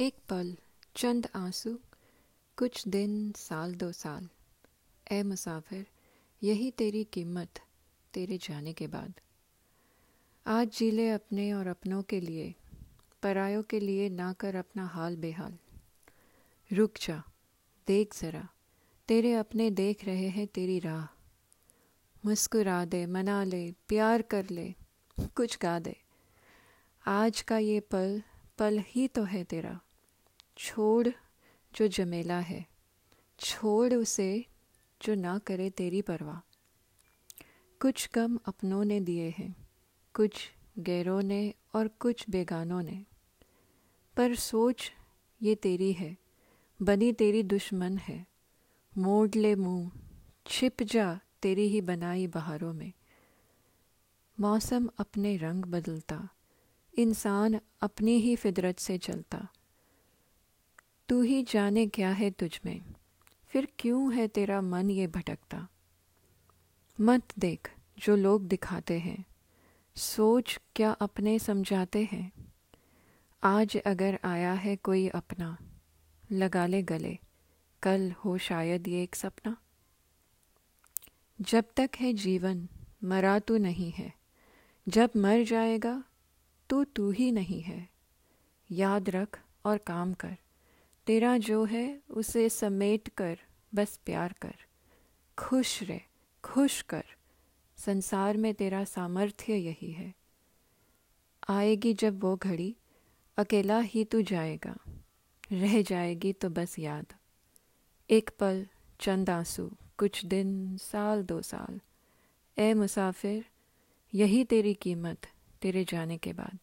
एक पल, चंद आँसू, कुछ दिन, साल दो साल। ए मुसाफिर, यही तेरी कीमत, तेरे जाने के बाद। आज जी ले अपने और अपनों के लिए, परायों के लिए ना कर अपना हाल बेहाल। रुक जा, देख ज़रा, तेरे अपने देख रहे हैं तेरी राह। मुस्कुरा दे, मना ले, प्यार कर ले, कुछ गा दे। आज का ये पल पल ही तो है तेरा। छोड़ जो जमेला है, छोड़ उसे जो ना करे तेरी परवाह। कुछ कम अपनों ने दिए हैं, कुछ गैरों ने और कुछ बेगानों ने। पर सोच ये तेरी है, बनी तेरी दुश्मन है। मोड़ ले मुँह, छिप जा तेरी ही बनाई बहारों में। मौसम अपने रंग बदलता, इंसान अपनी ही फितरत से चलता। तू ही जाने क्या है तुझ में। फिर क्यों है तेरा मन ये भटकता? मत देख जो लोग दिखाते हैं। सोच क्या अपने समझाते हैं। आज अगर आया है कोई अपना, लगा ले गले। कल हो शायद ये एक सपना। जब तक है जीवन, मरा तू नहीं है। जब मर जाएगा तो तू ही नहीं है। याद रख और काम कर। तेरा जो है, उसे समेट कर, बस प्यार कर। खुश रह, खुश कर। संसार में तेरा सामर्थ्य यही है। आएगी जब वो घड़ी, अकेला ही तू जाएगा। रह जाएगी तो बस याद। एक पल, चंद आँसू, कुछ दिन, साल, दो साल। ए मुसाफिर, यही तेरी कीमत, तेरे जाने के बाद।